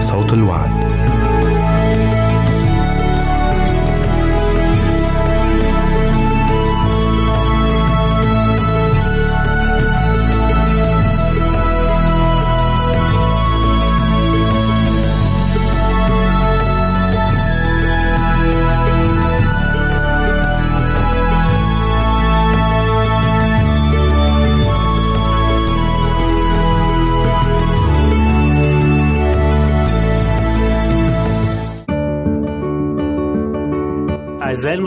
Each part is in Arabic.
صوت الوعد.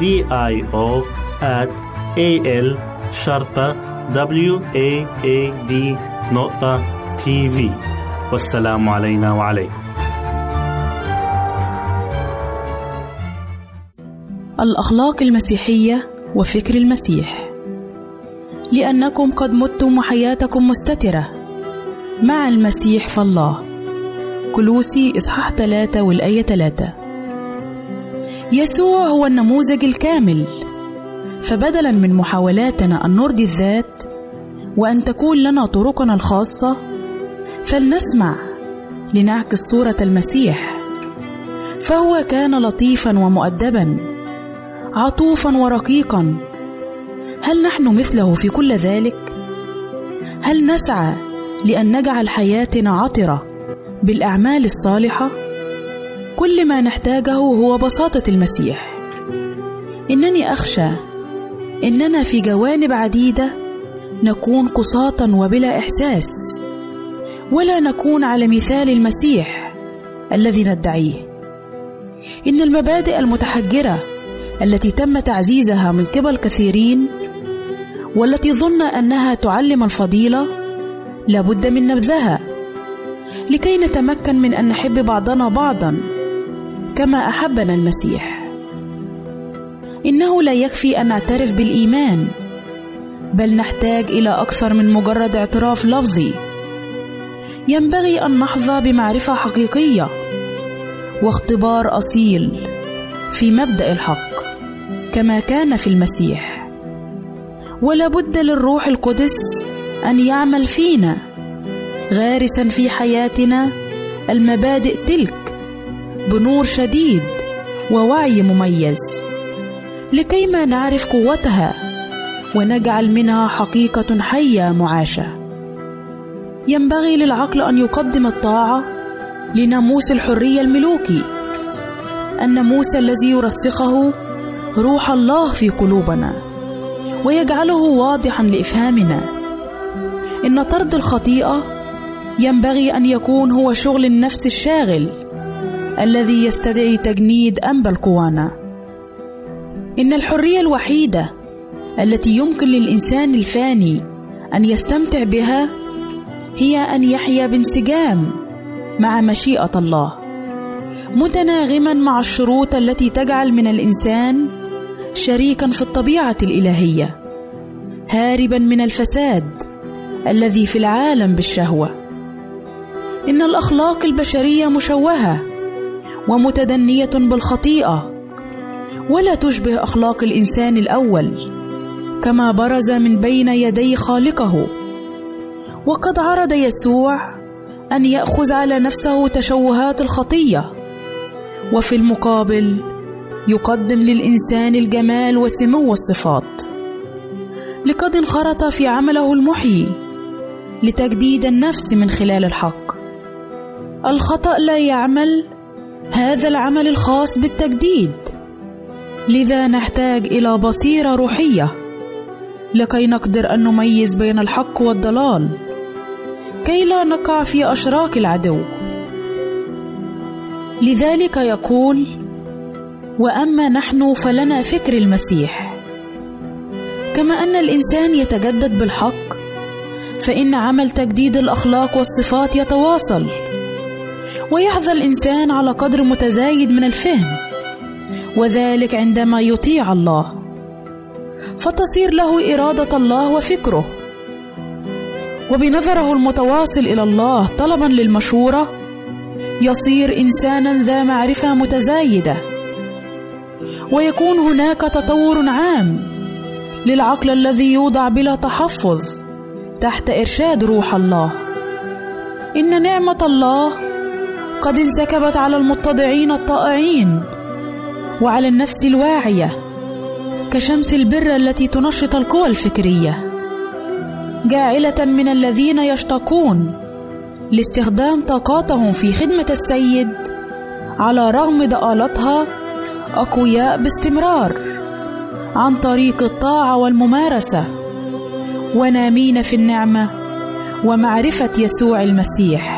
D I O at A L شرطة W A A D نقطة تي في والسلام علينا وعليكم. الأخلاق المسيحية وفكر المسيح. لأنكم قد متم وحياتكم مستترة مع المسيح فالله. كلوسي إصحاح ثلاثة والآية ثلاثة. يسوع هو النموذج الكامل. فبدلا من محاولاتنا أن نرضي الذات وأن تكون لنا طرقنا الخاصة فلنسمع لنعكس صورة المسيح. فهو كان لطيفا ومؤدبا عطوفا ورقيقا. هل نحن مثله في كل ذلك؟ هل نسعى لأن نجعل حياتنا عطرة بالأعمال الصالحة؟ كل ما نحتاجه هو بساطة المسيح. إنني أخشى إننا في جوانب عديدة نكون قساطا وبلا إحساس ولا نكون على مثال المسيح الذي ندعيه. إن المبادئ المتحجرة التي تم تعزيزها من قبل كثيرين والتي ظن أنها تعلم الفضيلة لابد من نبذها لكي نتمكن من أن نحب بعضنا بعضا. كما أحبنا المسيح. إنه لا يكفي أن نعترف بالإيمان بل نحتاج إلى أكثر من مجرد اعتراف لفظي. ينبغي أن نحظى بمعرفة حقيقية واختبار أصيل في مبدأ الحق كما كان في المسيح. ولا بد للروح القدس أن يعمل فينا غارسا في حياتنا المبادئ تلك. بنور شديد ووعي مميز. لكيما نعرف قوتها ونجعل منها حقيقة حية معاشة. ينبغي للعقل أن يقدم الطاعة لناموس الحرية الملوكي. الناموس الذي يرسخه روح الله في قلوبنا ويجعله واضحا لإفهامنا. إن طرد الخطيئة ينبغي أن يكون هو شغل النفس الشاغل الذي يستدعي تجنيد انبا القوانا. إن الحرية الوحيدة التي يمكن للإنسان الفاني أن يستمتع بها هي أن يحيا بانسجام مع مشيئة الله متناغما مع الشروط التي تجعل من الإنسان شريكا في الطبيعة الإلهية هاربا من الفساد الذي في العالم بالشهوة. إن الأخلاق البشرية مشوهة ومتدنية بالخطيئة. ولا تشبه أخلاق الإنسان الأول كما برز من بين يدي خالقه. وقد عرض يسوع أن يأخذ على نفسه تشوهات الخطية. وفي المقابل يقدم للإنسان الجمال وسمو الصفات لقد انخرط في عمله المحيي لتجديد النفس من خلال الحق. الخطأ لا يعمل هذا العمل الخاص بالتجديد. لذا نحتاج إلى بصيرة روحية لكي نقدر أن نميز بين الحق والضلال كي لا نقع في أشراك العدو. لذلك يقول وأما نحن فلنا فكر المسيح. كما أن الإنسان يتجدد بالحق فإن عمل تجديد الأخلاق والصفات يتواصل. ويحظى الإنسان على قدر متزايد من الفهم وذلك عندما يطيع الله فتصير له إرادة الله وفكره. وبنظره المتواصل إلى الله طلبا للمشورة يصير انسانا ذا معرفة متزايدة. ويكون هناك تطور عام للعقل الذي يوضع بلا تحفظ تحت إرشاد روح الله. إن نعمة الله قد انسكبت على المتضعين الطائعين وعلى النفس الواعية كشمس البر التي تنشط القوى الفكرية جاعلة من الذين يشتاقون لاستخدام طاقاتهم في خدمة السيد على رغم ضالتها أقوياء باستمرار عن طريق الطاعة والممارسة ونامين في النعمة ومعرفة يسوع المسيح.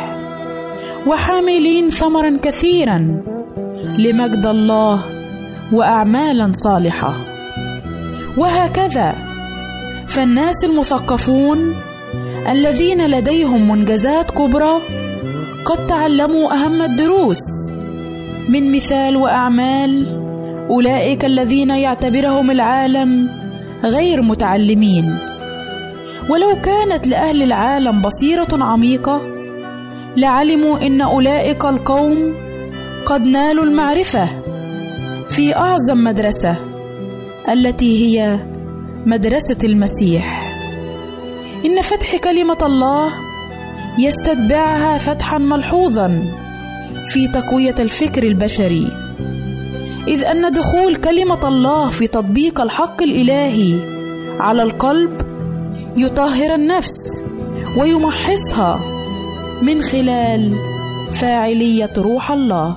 وحاملين ثمرا كثيرا لمجد الله واعمالا صالحة. وهكذا فالناس المثقفون الذين لديهم منجزات كبرى قد تعلموا أهم الدروس. من مثال وأعمال أولئك الذين يعتبرهم العالم غير متعلمين. ولو كانت لأهل العالم بصيرة عميقة لعلموا إن أولئك القوم قد نالوا المعرفة في أعظم مدرسة التي هي مدرسة المسيح. إن فتح كلمة الله يستتبعها فتحا ملحوظا في تقوية الفكر البشري. إذ أن دخول كلمة الله في تطبيق الحق الإلهي على القلب يطهر النفس ويمحصها من خلال فاعلية روح الله.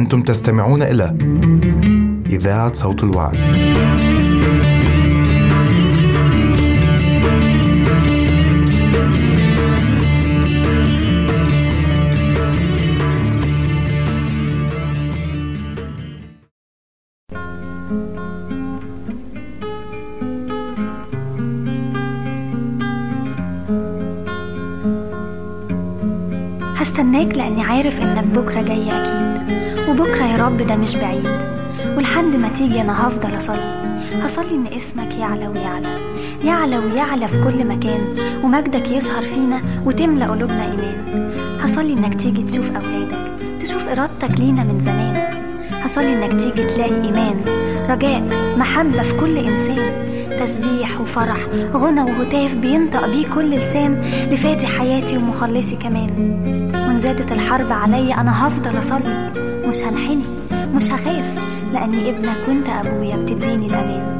أنتم تستمعون إلى إذاعة صوت الوعد. هستناك لأني عارف إنك بكرة جاي أكيد وبكرة يا رب ده مش بعيد. ولحد ما تيجي أنا هفضل أصلي. هصلي إن اسمك يعلى ويعلى يعلى ويعلى في كل مكان ومجدك يظهر فينا وتملى قلوبنا إيمان. هصلي إنك تيجي تشوف أولادك تشوف إرادتك لينا من زمان. هصلي إنك تيجي تلاقي إيمان رجاء محبة في كل إنسان. تسبيح وفرح غنى وهتاف بينطق بيه كل لسان لفادي حياتي ومخلصي كمان. زادت الحرب عليا أنا هفضل أصلي. مش هنحني مش هخاف لأني ابنك وانت أبويا بتديني الأمان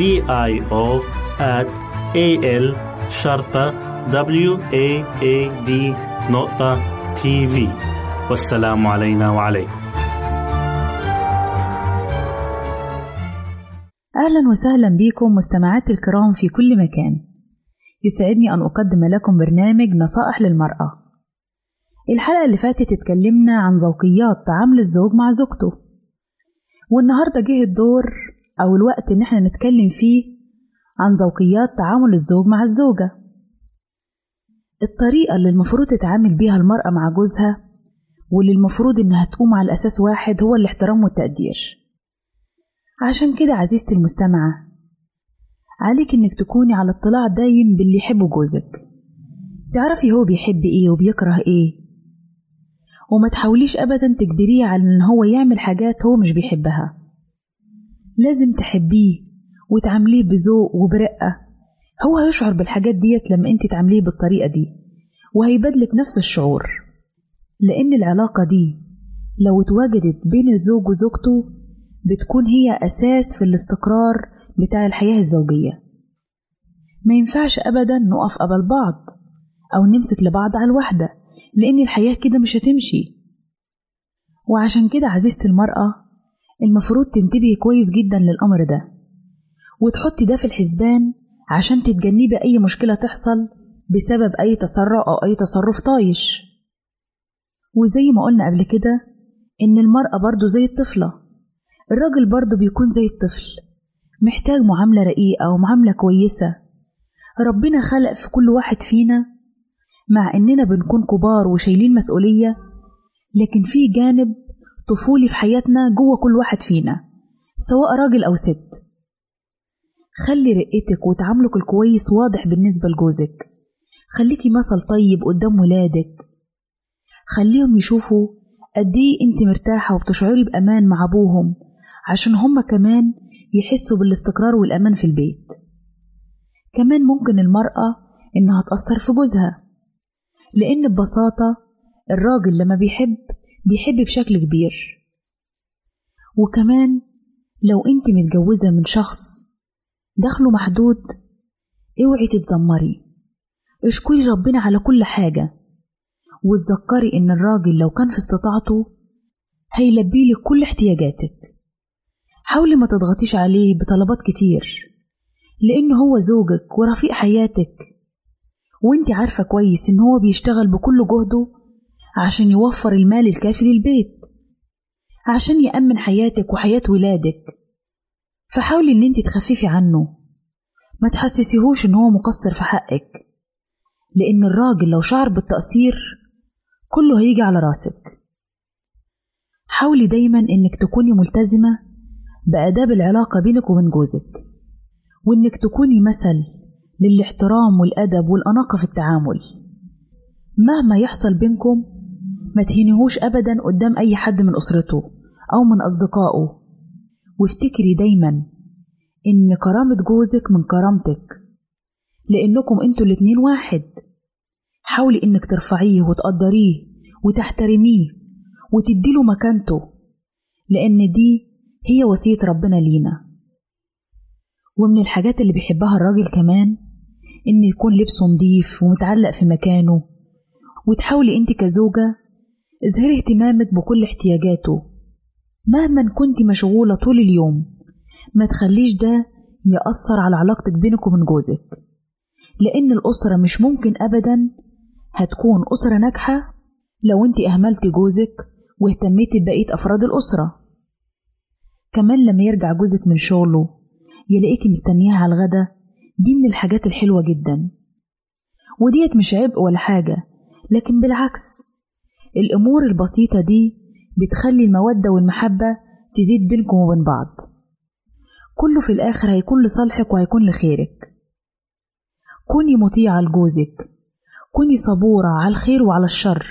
D I O at A L شرطة W A A D نقطة تي في والسلام علينا وعليكم. أهلا وسهلا بكم مستمعاتي الكرام في كل مكان. يسعدني أن أقدم لكم برنامج نصائح للمرأة. الحلقة اللي فاتت اتكلمنا عن ذوقيات تعامل الزوج مع زوجته. والنهاردة جه الدور أو الوقت إن إحنا نتكلم فيه عن ذوقيات تعامل الزوج مع الزوجة. الطريقة اللي المفروض تتعامل بيها المرأة مع جوزها واللي المفروض إنها تقوم على أساس واحد هو الاحترام والتقدير. عشان كده عزيزتي المستمعة عليك إنك تكوني على اطلاع دايم باللي يحبه جوزك. تعرفي هو بيحب إيه وبيكره إيه. وما تحاوليش أبدا تجبريه على إن هو يعمل حاجات هو مش بيحبها. لازم تحبيه وتعامليه بذوق وبرقة. هو هيشعر بالحاجات ديت لما انت تعامليه بالطريقة دي وهيبادلك نفس الشعور. لأن العلاقة دي لو اتواجدت بين الزوج وزوجته بتكون هي أساس في الاستقرار بتاع الحياة الزوجية. ما ينفعش أبدا نقف قبل بعض أو نمسك لبعض على الوحدة لأن الحياة كده مش هتمشي. وعشان كده عزيزتي المرأة المفروض تنتبهي كويس جدا للأمر ده وتحطي ده في الحسبان عشان تتجنبي أي مشكلة تحصل بسبب أي تسرع أو أي تصرف طايش. وزي ما قلنا قبل كده إن المرأة برضو زي الطفلة الراجل برضو بيكون زي الطفل محتاج معاملة رقيقة ومعاملة كويسة. ربنا خلق في كل واحد فينا مع إننا بنكون كبار وشايلين مسؤولية لكن في جانب طفولي في حياتنا جوه كل واحد فينا سواء راجل أو ست. خلي رقتك وتعاملك الكويس واضح بالنسبة لجوزك. خليكي مثل طيب قدام ولادك. خليهم يشوفوا قد إيه أنت مرتاحة وبتشعري بأمان مع أبوهم عشان هما كمان يحسوا بالاستقرار والأمان في البيت. كمان ممكن المرأة إنها تأثر في جوزها لأن ببساطة الراجل لما بيحب بيحب بشكل كبير. وكمان لو انت متجوزة من شخص دخله محدود اوعي تتذمري. اشكري ربنا على كل حاجة وتذكري إن الراجل لو كان في استطاعته هيلبيلك كل احتياجاتك. حاولي ما تضغطيش عليه بطلبات كتير لأن هو زوجك ورفيق حياتك وانت عارفة كويس إن هو بيشتغل بكل جهده عشان يوفر المال الكافي للبيت عشان يأمن حياتك وحياة ولادك. فحاولي إن انت تخففي عنه. ما تحسسيهوش إن هو مقصر في حقك لأن الراجل لو شعر بالتقصير كله هيجي على راسك. حاولي دايما إنك تكوني ملتزمة بآداب العلاقة بينك وبين جوزك وإنك تكوني مثل للاحترام والأدب والأناقة في التعامل. مهما يحصل بينكم ما تهينيهوش أبدا قدام أي حد من أسرته أو من أصدقائه. وافتكري دايما إن كرامة جوزك من كرامتك لأنكم أنتوا الاتنين واحد. حاولي إنك ترفعيه وتقدريه وتحترميه وتديله مكانته لأن دي هي وصية ربنا لينا. ومن الحاجات اللي بيحبها الراجل كمان إن يكون لبسه نضيف ومتعلق في مكانه وتحاولي أنت كزوجة اظهري اهتمامك بكل احتياجاته. مهما كنت مشغولة طول اليوم ما تخليش ده يأثر على علاقتك بينك وبين جوزك. لأن الأسرة مش ممكن أبدا هتكون أسرة ناجحة لو أنت أهملتي جوزك واهتميتي ببقية أفراد الأسرة. كمان لما يرجع جوزك من شغله يلاقيكي مستنياها على الغدا دي من الحاجات الحلوة جدا. وديت مش عبء ولا حاجة لكن بالعكس الأمور البسيطة دي بتخلي المودة والمحبة تزيد بينكم وبين بعض. كله في الآخر هيكون لصالحك وهيكون لخيرك. كوني مطيعة لجوزك كوني صبورة على الخير وعلى الشر.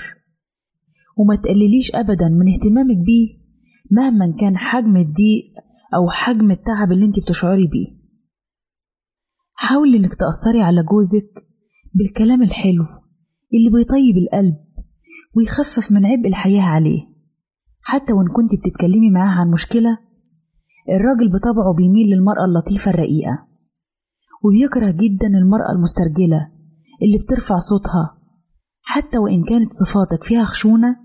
وما تقلليش أبدا من اهتمامك بيه مهما كان حجم الضيق أو حجم التعب اللي انت بتشعري بيه. حاولي إنك تأثري على جوزك بالكلام الحلو اللي بيطيب القلب ويخفف من عبء الحياة عليه. حتى وإن كنت بتتكلمي معاه عن مشكلة الراجل بطبعه بيميل للمرأة اللطيفة الرقيقة وبيكره جدا المرأة المسترجلة اللي بترفع صوتها حتى وإن كانت صفاتك فيها خشونة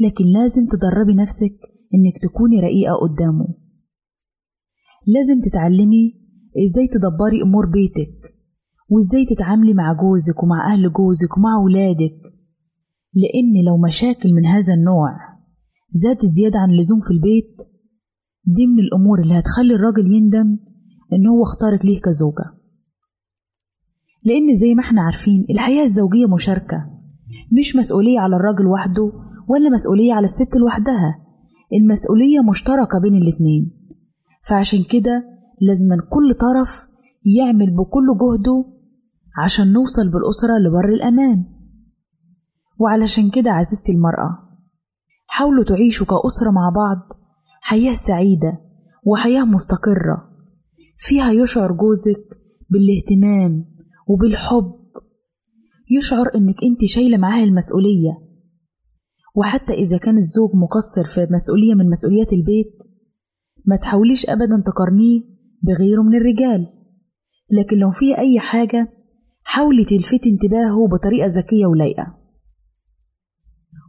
لكن لازم تدربي نفسك إنك تكوني رقيقة قدامه. لازم تتعلمي إزاي تدبري أمور بيتك وإزاي تتعاملي مع جوزك ومع أهل جوزك ومع ولادك لأن لو مشاكل من هذا النوع زادت زيادة عن اللزوم في البيت دي من الأمور اللي هتخلي الراجل يندم إن هو اختارك ليه كزوجة. لأن زي ما إحنا عارفين الحياة الزوجية مشاركة مش مسؤولية على الراجل وحده ولا مسؤولية على الست لوحدها المسؤولية مشتركة بين الاتنين. فعشان كده لازم كل طرف يعمل بكل جهده عشان نوصل بالأسرة لبر الأمان. وعلشان كده عزيزتي المرأة حاولوا تعيشوا كأسرة مع بعض حياة سعيدة وحياة مستقرة فيها يشعر جوزك بالاهتمام وبالحب يشعر إنك أنت شايلة معاه المسؤولية وحتى إذا كان الزوج مقصر في مسؤولية من مسؤوليات البيت ما تحاوليش أبدا تقارنيه بغيره من الرجال لكن لو فيه أي حاجة حاولي تلفتي انتباهه بطريقة ذكية ولايقة.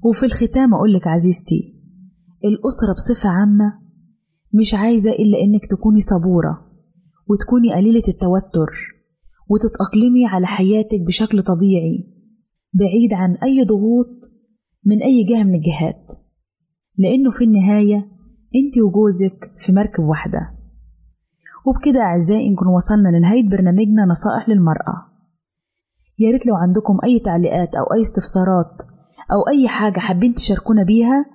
وفي الختام أقولك عزيزتي الأسرة بصفة عامة مش عايزة إلا إنك تكوني صبورة وتكوني قليلة التوتر وتتأقلمي على حياتك بشكل طبيعي بعيد عن أي ضغوط من أي جهة من الجهات لأنه في النهاية أنت وجوزك في مركب واحدة. وبكده أعزائي نكون وصلنا لنهاية برنامجنا نصائح للمرأة. يا ريت لو عندكم أي تعليقات أو أي استفسارات أو أي حاجة حابين تشاركونا بيها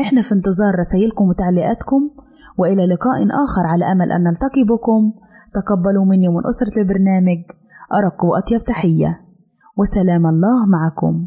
إحنا في انتظار رسائلكم وتعليقاتكم وإلى لقاء آخر على أمل أن نلتقي بكم. تقبلوا مني ومن أسرة البرنامج أرق وأطيب تحية. وسلام الله معكم.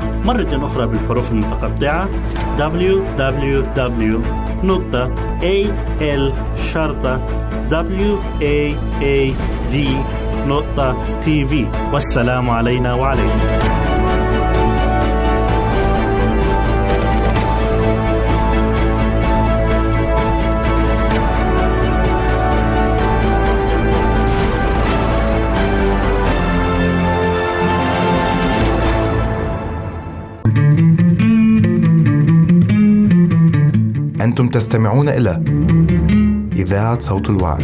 مرة أخرى بالحروف المتقطعة www.al-waad.tv والسلام علينا وعليكم. أنتم تستمعون إلى إذاعة صوت الوعد.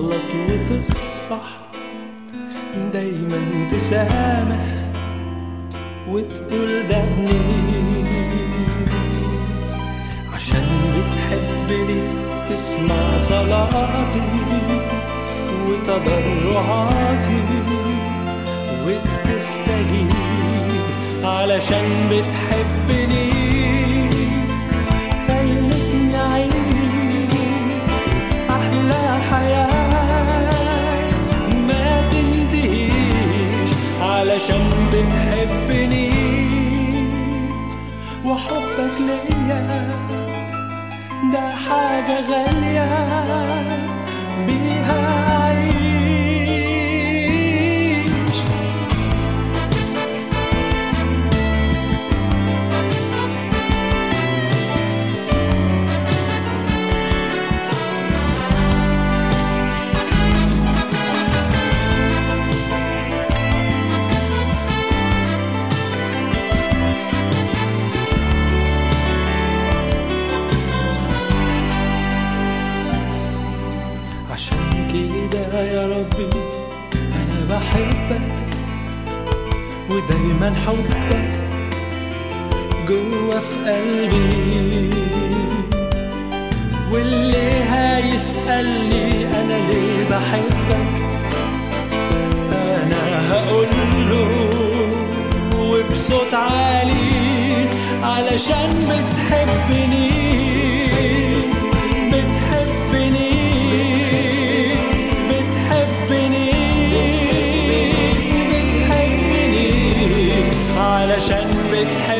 بغلط وتصفح دايما تسامح وتقول ده ابني عشان بتحبني تسمع صلاتي وتضرعاتي وبتستجيب؟ علشان بتحبني حاجة بحبك أنا هقوله وبصوت عالي علشان بتحبني بتحبني بتحبني بتحبني علشان بتحبني.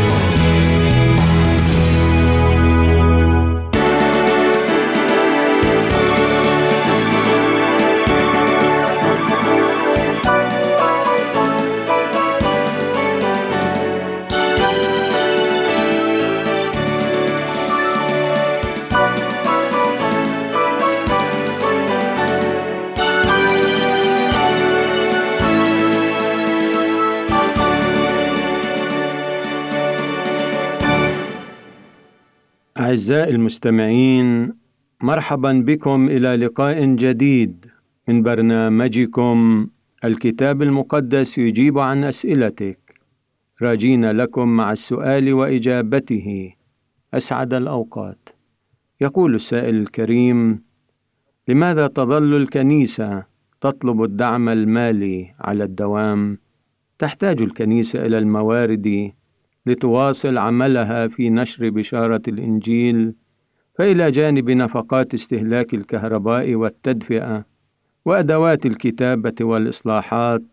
أعزائي المستمعين مرحبا بكم إلى لقاء جديد من برنامجكم الكتاب المقدس يجيب عن أسئلتك. راجين لكم مع السؤال وإجابته. أسعد الأوقات. يقول السائل الكريم لماذا تظل الكنيسة تطلب الدعم المالي على الدوام؟ تحتاج الكنيسة إلى الموارد لتواصل عملها في نشر بشارة الإنجيل فإلى جانب نفقات استهلاك الكهرباء والتدفئة وأدوات الكتابة والإصلاحات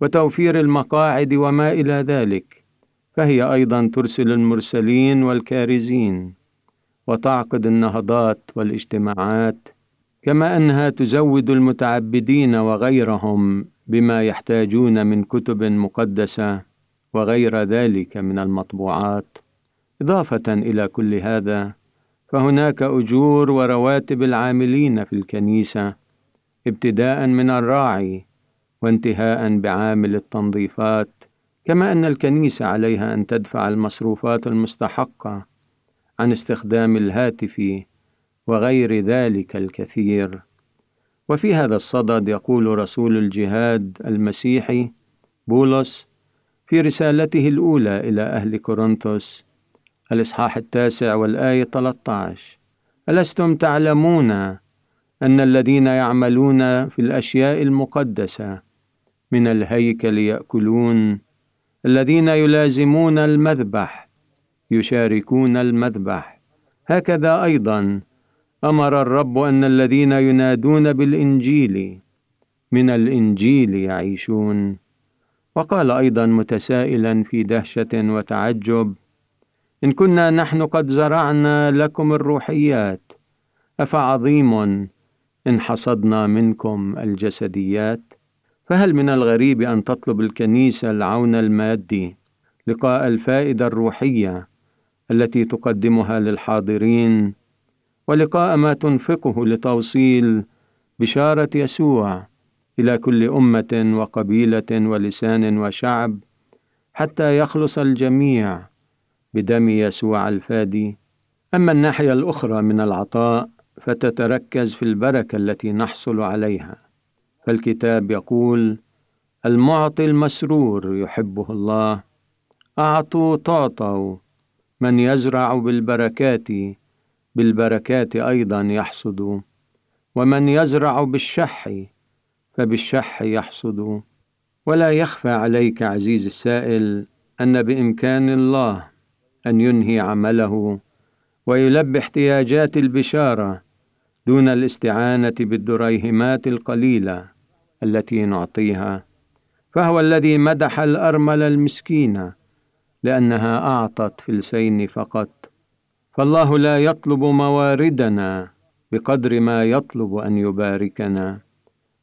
وتوفير المقاعد وما إلى ذلك فهي أيضا ترسل المرسلين والكارزين وتعقد النهضات والاجتماعات كما أنها تزود المتعبدين وغيرهم بما يحتاجون من كتب مقدسة. وغير ذلك من المطبوعات. إضافة إلى كل هذا فهناك أجور ورواتب العاملين في الكنيسة ابتداء من الراعي وانتهاء بعامل التنظيفات كما أن الكنيسة عليها أن تدفع المصروفات المستحقة عن استخدام الهاتف وغير ذلك الكثير. وفي هذا الصدد يقول رسول الجهاد المسيحي بولس في رسالته الأولى إلى أهل كورنثوس الإصحاح التاسع والآية 13 ألستم تعلمون أن الذين يعملون في الأشياء المقدسة من الهيكل يأكلون الذين يلازمون المذبح يشاركون المذبح. هكذا أيضا أمر الرب أن الذين ينادون بالإنجيل من الإنجيل يعيشون. وقال أيضا متسائلا في دهشة وتعجب إن كنا نحن قد زرعنا لكم الروحيات أفعظيم إن حصدنا منكم الجسديات؟ فهل من الغريب أن تطلب الكنيسة العون المادي لقاء الفائدة الروحية التي تقدمها للحاضرين ولقاء ما تنفقه لتوصيل بشارة يسوع إلى كل أمة وقبيلة ولسان وشعب حتى يخلص الجميع بدم يسوع الفادي. أما الناحية الأخرى من العطاء فتتركز في البركة التي نحصل عليها. فالكتاب يقول المعطي المسرور يحبه الله. أعطوا تعطوا من يزرع بالبركات بالبركات أيضا يحصد. ومن يزرع بالشح فبالشح يحصد. ولا يخفى عليك عزيز السائل أن بإمكان الله أن ينهي عمله ويلبي احتياجات البشارة دون الاستعانة بالدريهمات القليلة التي نعطيها. فهو الذي مدح الارمله المسكينه لأنها أعطت فلسين فقط. فالله لا يطلب مواردنا بقدر ما يطلب أن يباركنا.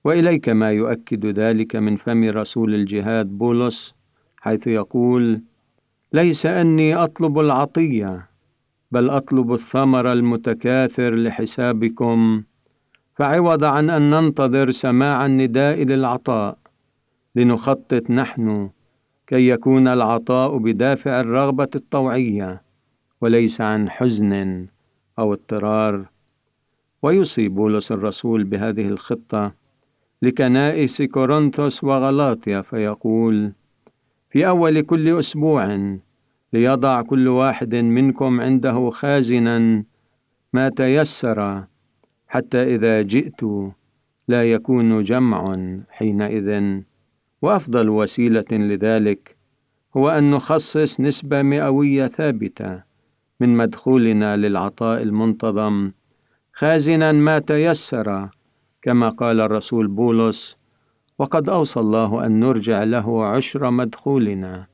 وإليك ما يؤكد ذلك من فم رسول الجهاد بولس حيث يقول ليس أني أطلب العطية بل أطلب الثمر المتكاثر لحسابكم فعوض عن أن ننتظر سماع النداء للعطاء لنخطط نحن كي يكون العطاء بدافع الرغبة الطوعية وليس عن حزن أو اضطرار. ويوصي بولس الرسول بهذه الخطة لكنائس كورنثوس وغلاطيا فيقول في أول كل أسبوع ليضع كل واحد منكم عنده خازنا ما تيسر حتى إذا جئت لا يكون جمع حينئذ. وأفضل وسيلة لذلك هو أن نخصص نسبة مئوية ثابتة من مدخولنا للعطاء المنتظم خازنا ما تيسر كما قال الرسول بولس وقد أوصى الله أن نرجع له عشر مدخولنا.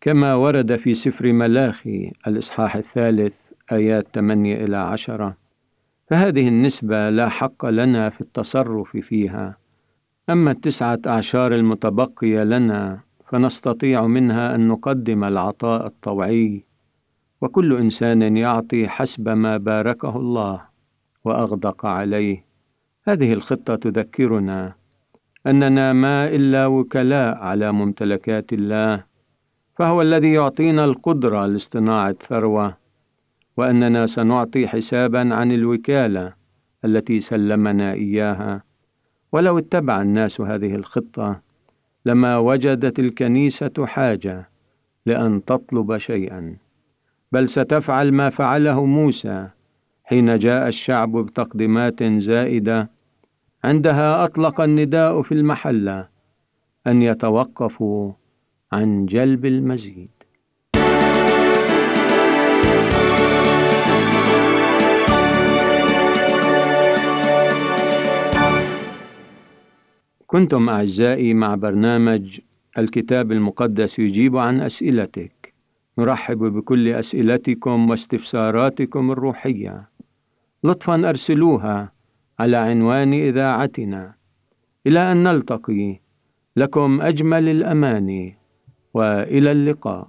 كما ورد في سفر ملاخي الإصحاح الثالث آيات 8 إلى عشرة. فهذه النسبة لا حق لنا في التصرف فيها. أما التسعة اعشار المتبقية لنا فنستطيع منها أن نقدم العطاء الطوعي. وكل إنسان يعطي حسب ما باركه الله وأغدق عليه. هذه الخطة تذكرنا أننا ما إلا وكلاء على ممتلكات الله فهو الذي يعطينا القدرة لاصطناع ثروه وأننا سنعطي حسابا عن الوكالة التي سلمنا إياها. ولو اتبع الناس هذه الخطة لما وجدت الكنيسة حاجة لأن تطلب شيئا. بل ستفعل ما فعله موسى حين جاء الشعب بتقديمات زائدة عندها أطلق النداء في المحلة أن يتوقفوا عن جلب المزيد. كنتم أعزائي مع برنامج الكتاب المقدس يجيب عن أسئلتك. نرحب بكل أسئلتكم واستفساراتكم الروحية. لطفا أرسلوها على عنوان إذاعتنا. إلى أن نلتقي. لكم أجمل الاماني وإلى اللقاء.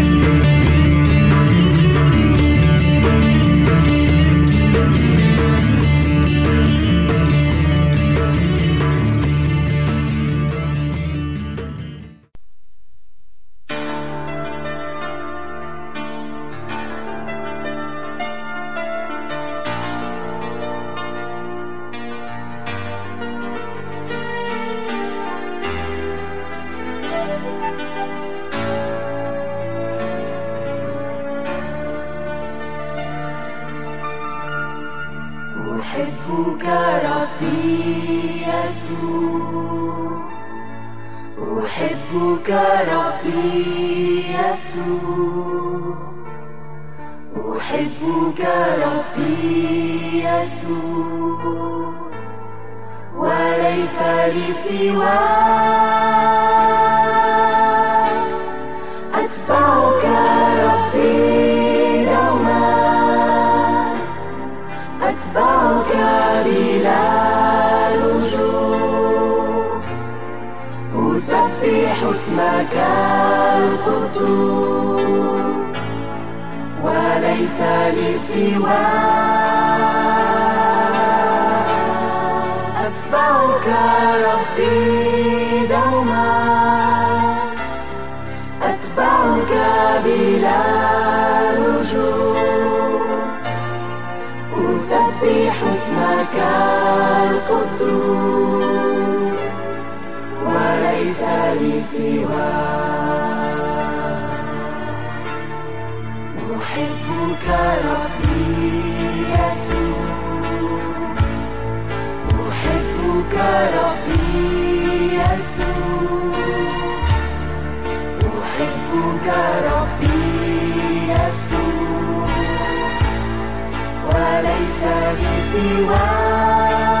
بلا رجوع أسبح اسمك القدوس وليس لي سواك أحبك ربي يسوع. أحبك ربي وليس لي سواك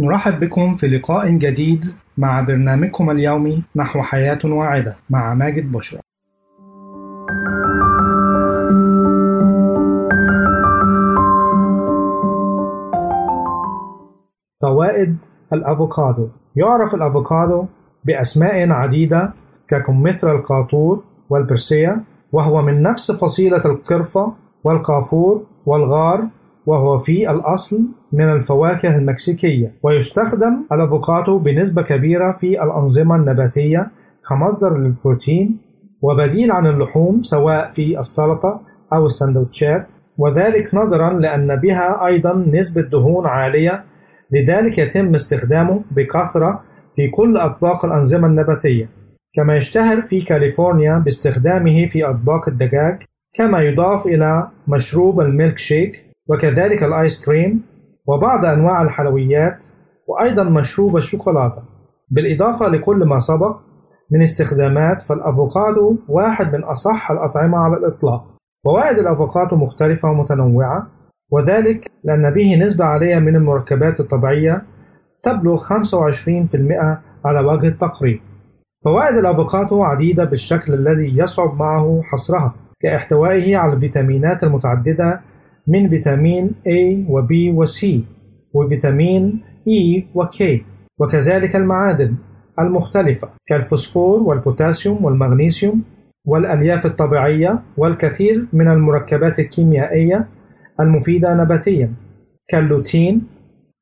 نرحب بكم في لقاء جديد مع برنامجكم اليومي نحو حياة واعدة مع ماجد بشرى. فوائد الأفوكادو. يعرف الأفوكادو بأسماء عديدة ككمثرى القاطور والبرسية وهو من نفس فصيلة القرفة والقافور والغار وهو في الأصل من الفواكه المكسيكية ويستخدم الأفوكادو بنسبة كبيرة في الأنظمة النباتية كمصدر للبروتين وبديل عن اللحوم سواء في السلطة أو السندوتشات وذلك نظرا لأن بها أيضا نسبة دهون عالية لذلك يتم استخدامه بكثرة في كل أطباق الأنظمة النباتية. كما يشتهر في كاليفورنيا باستخدامه في أطباق الدجاج كما يضاف إلى مشروب الميلك شيك وكذلك الآيس كريم وبعض أنواع الحلويات وأيضا مشروب الشوكولاتة. بالإضافة لكل ما سبق من استخدامات فالأفوكادو واحد من أصح الأطعمة على الإطلاق. فوائد الأفوكادو مختلفة ومتنوعة وذلك لأن به نسبة عالية من المركبات الطبيعية تبلغ 25% على وجه التقريب. فوائد الأفوكادو عديدة بالشكل الذي يصعب معه حصرها كاحتوائه على الفيتامينات المتعددة من فيتامين A و B و C وفيتامين E و K وكذلك المعادن المختلفة كالفوسفور والبوتاسيوم والمغنيسيوم والألياف الطبيعية والكثير من المركبات الكيميائية المفيدة نباتيا كاللوتين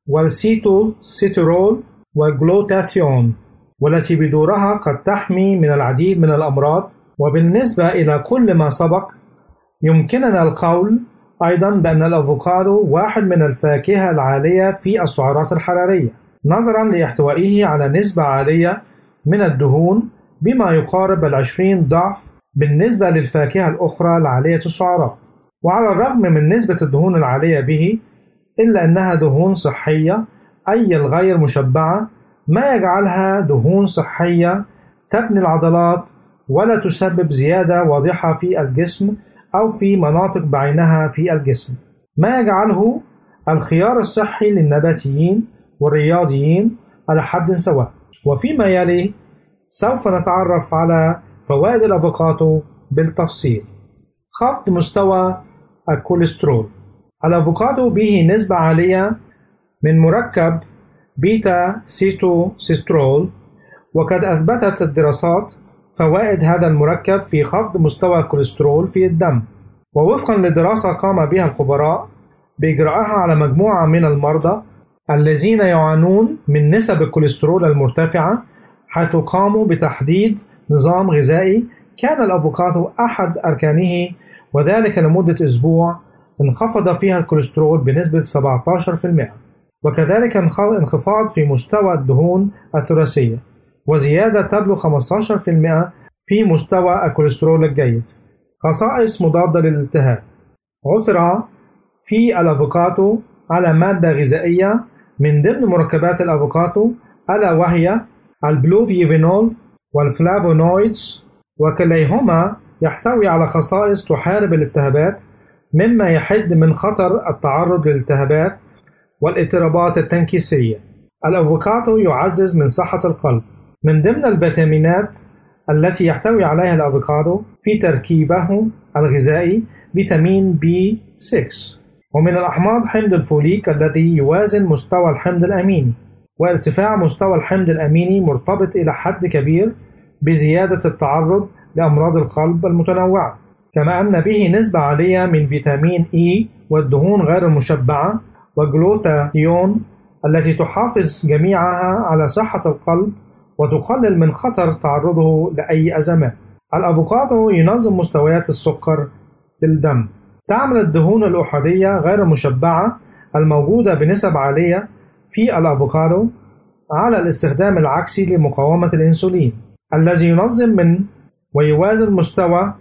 والسيتوسيترول والجلوتاثيون والتي بدورها قد تحمي من العديد من الأمراض وبالنسبة إلى كل ما سبق يمكننا القول أيضا بأن الأفوكادو واحد من الفاكهة العالية في السعرات الحرارية نظرا لإحتوائه على نسبة عالية من الدهون بما يقارب العشرين ضعف بالنسبة للفاكهة الأخرى العالية السعرات. وعلى الرغم من نسبة الدهون العالية به إلا أنها دهون صحية أي الغير مشبعة ما يجعلها دهون صحية تبني العضلات ولا تسبب زيادة واضحة في الجسم أو في مناطق بعينها في الجسم. ما يجعله الخيار الصحي للنباتيين والرياضيين على حد سواء. وفيما يلي سوف نتعرف على فوائد الأفوكادو بالتفصيل. خفض مستوى الكوليسترول. الأفوكادو به نسبة عالية من مركب بيتا سيتوستيرول وقد أثبتت الدراسات فوائد هذا المركب في خفض مستوى الكوليسترول في الدم. ووفقا لدراسة قام بها الخبراء بإجراءها على مجموعة من المرضى الذين يعانون من نسب الكوليسترول المرتفعة حيث قاموا بتحديد نظام غذائي كان الأفوكادو أحد أركانه وذلك لمدة أسبوع انخفض فيها الكوليسترول بنسبة 17% وكذلك انخفاض في مستوى الدهون الثلاثية. وزيادة تبلغ 15% في مستوى الكوليسترول الجيد. خصائص مضادة للالتهاب. عثر في الأفوكادو على مادة غذائية من ضمن مركبات الأفوكادو ألا وهي البوليفينول والفلافونويدز وكليهما يحتوي على خصائص تحارب الالتهابات مما يحد من خطر التعرض للالتهابات والإضطرابات التنكسية. الأفوكادو يعزز من صحة القلب. من ضمن الفيتامينات التي يحتوي عليها الأفوكادو في تركيبه الغذائي فيتامين بي 6 ومن الأحماض حمض الفوليك الذي يوازن مستوى الحمض الأميني وارتفاع مستوى الحمض الأميني مرتبط إلى حد كبير بزيادة التعرض لأمراض القلب المتنوعة. كما أن به نسبة عالية من فيتامين إي والدهون غير المشبعة وجلوتاثيون التي تحافظ جميعها على صحة القلب وتقلل من خطر تعرضه لأي أزمات. الأفوكادو ينظم مستويات السكر في الدم. تعمل الدهون الأحادية غير المشبعة الموجودة بنسب عالية في الأفوكادو على الاستخدام العكسي لمقاومة الأنسولين الذي ينظم من ويوازن مستوى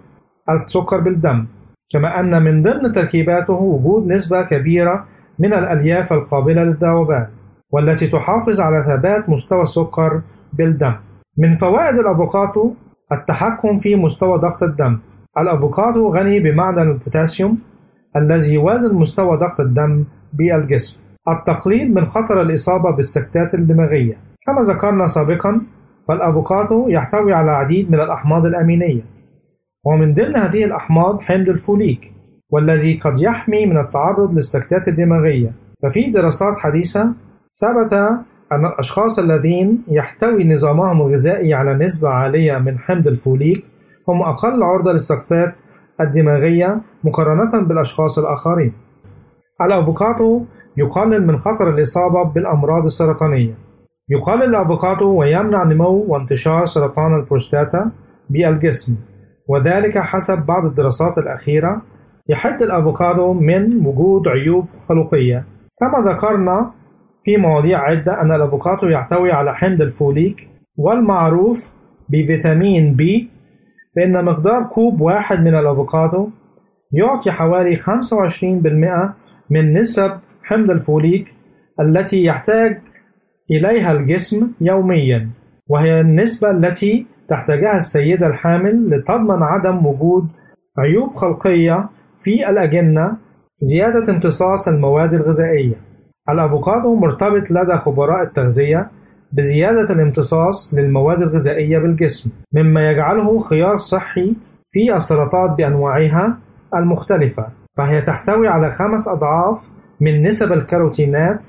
السكر بالدم كما أن من ضمن تركيباته وجود نسبة كبيرة من الألياف القابلة للذوبان والتي تحافظ على ثبات مستوى السكر بالدم. من فوائد الأفوكادو التحكم في مستوى ضغط الدم. الأفوكادو غني بمعدن البوتاسيوم الذي يوازن مستوى ضغط الدم بالجسم. التقليل من خطر الإصابة بالسكتات الدماغية. كما ذكرنا سابقا فالأفوكادو يحتوي على العديد من الأحماض الأمينية. ومن ضمن هذه الأحماض حمض الفوليك والذي قد يحمي من التعرض للسكتات الدماغية. ففي دراسات حديثة ثبت أن الأشخاص الذين يحتوي نظامهم الغذائي على نسبة عالية من حمض الفوليك هم أقل عرضة للسكتات الدماغية مقارنة بالأشخاص الآخرين. الأفوكادو يقلل من خطر الإصابة بالأمراض السرطانية. يقلل الأفوكادو ويمنع نمو وانتشار سرطان البروستاتا بالجسم، وذلك حسب بعض الدراسات الأخيرة يحد الأفوكادو من وجود عيوب خلقية. كما ذكرنا في مواضيع عدة. أن الأفوكادو يحتوي على حمض الفوليك والمعروف بفيتامين بي بأن مقدار كوب واحد من الأفوكادو يعطي حوالي 25% من نسب حمض الفوليك التي يحتاج إليها الجسم يوميا وهي النسبة التي تحتاجها السيدة الحامل لتضمن عدم وجود عيوب خلقية في الأجنة زيادة امتصاص المواد الغذائية. الأفوكادو مرتبط لدى خبراء التغذية بزيادة الامتصاص للمواد الغذائية بالجسم مما يجعله خيار صحي في السلطات بأنواعها المختلفة فهي تحتوي على خمس أضعاف من نسب الكاروتينات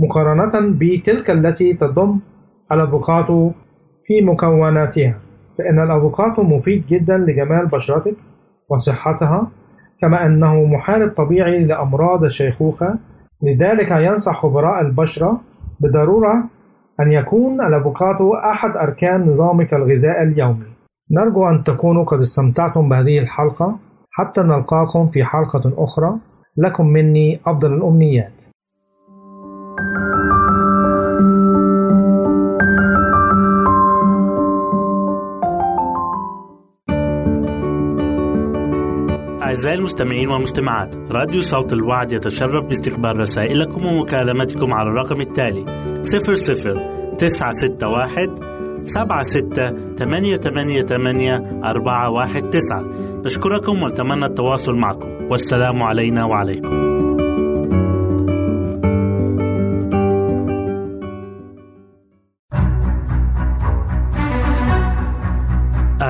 مقارنة بتلك التي تضم الأفوكادو في مكوناتها فإن الأفوكادو مفيد جدا لجمال بشرتك وصحتها كما أنه محارب طبيعي لأمراض الشيخوخة لذلك ينصح خبراء البشرة بضرورة أن يكون الأفوكادو أحد أركان نظامك الغذائي اليومي. نرجو أن تكونوا قد استمتعتم بهذه الحلقة حتى نلقاكم في حلقة أخرى. لكم مني أفضل الأمنيات. أعزائي المستمعين والمستمعات راديو صوت الوعد يتشرف باستقبال رسائلكم ومكالمتكم على الرقم التالي 00 961 سبعة ستة ثمانية ثمانية ثمانية أربعة واحد تسعة. نشكركم ونتمنى التواصل معكم. والسلام علينا وعليكم.